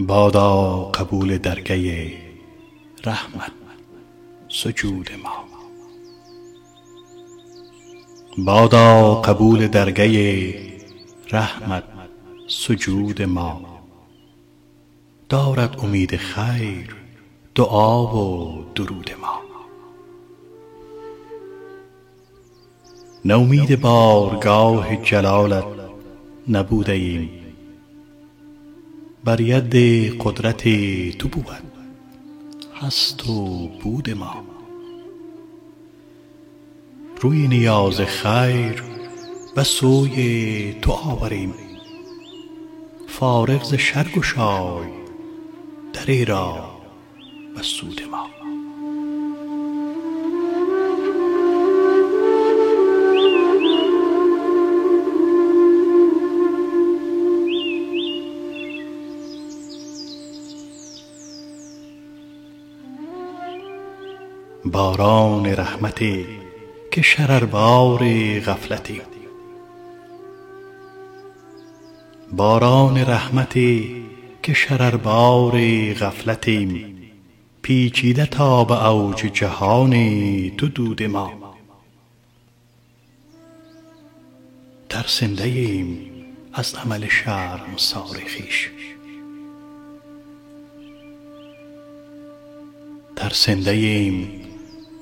بادا قبول درگه رحمت سجود ما. بادا قبول درگه رحمت سجود ما. دارد امید خیر دعا و درود ما. نومید بارگاه جلالت نبوده ایم. بر ید قدرت تو بود. هست و بود ما. روی نیاز خیر و سوی تو آوریم. فارغ ز شر گشای دری را و سود ما. باران رحمتی که شرربار غفلتی باران رحمتی که شرربار غفلتیم پیچیده تا به اوج جهانی تو دود ما. ترسنده ایم از عمل شرمسار خویش ترسنده ایم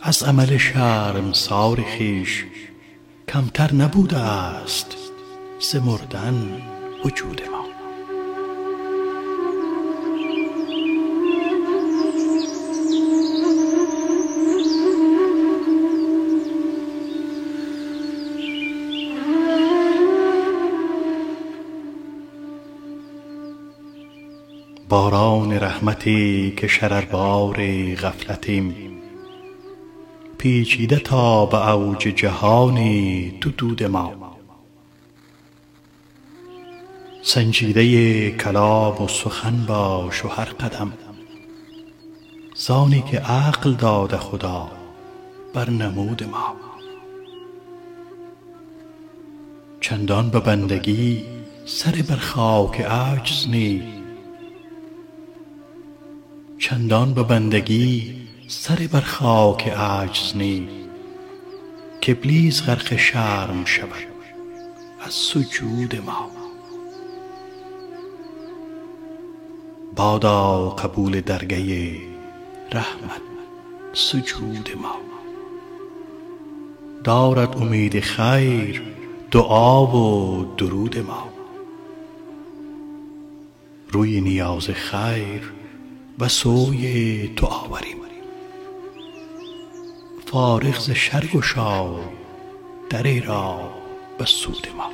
از عمل شرمسار خویش کمتر نبوده است ز مردن وجود ما. باران رحمتی که شرربار غفلتیم پیچیده تا به اوج جهانی تو دود ما. سنجیده کلام و سخن باش و هر قدم. زآنی که عقل داده خدا بر نمود ما. چندان به بندگی سر بر خاک عجز نی. چندان به بندگی سر بر خاک عجز نی کابلیس غرق شرم شود از سجود ما. بادا قبول درگه رحمت سجود ما. دارد امید خیر دعا و درود ما. روی نیاز خیر و سوی تو آوریم. فارغ ز شر گشای دری را به سود ما.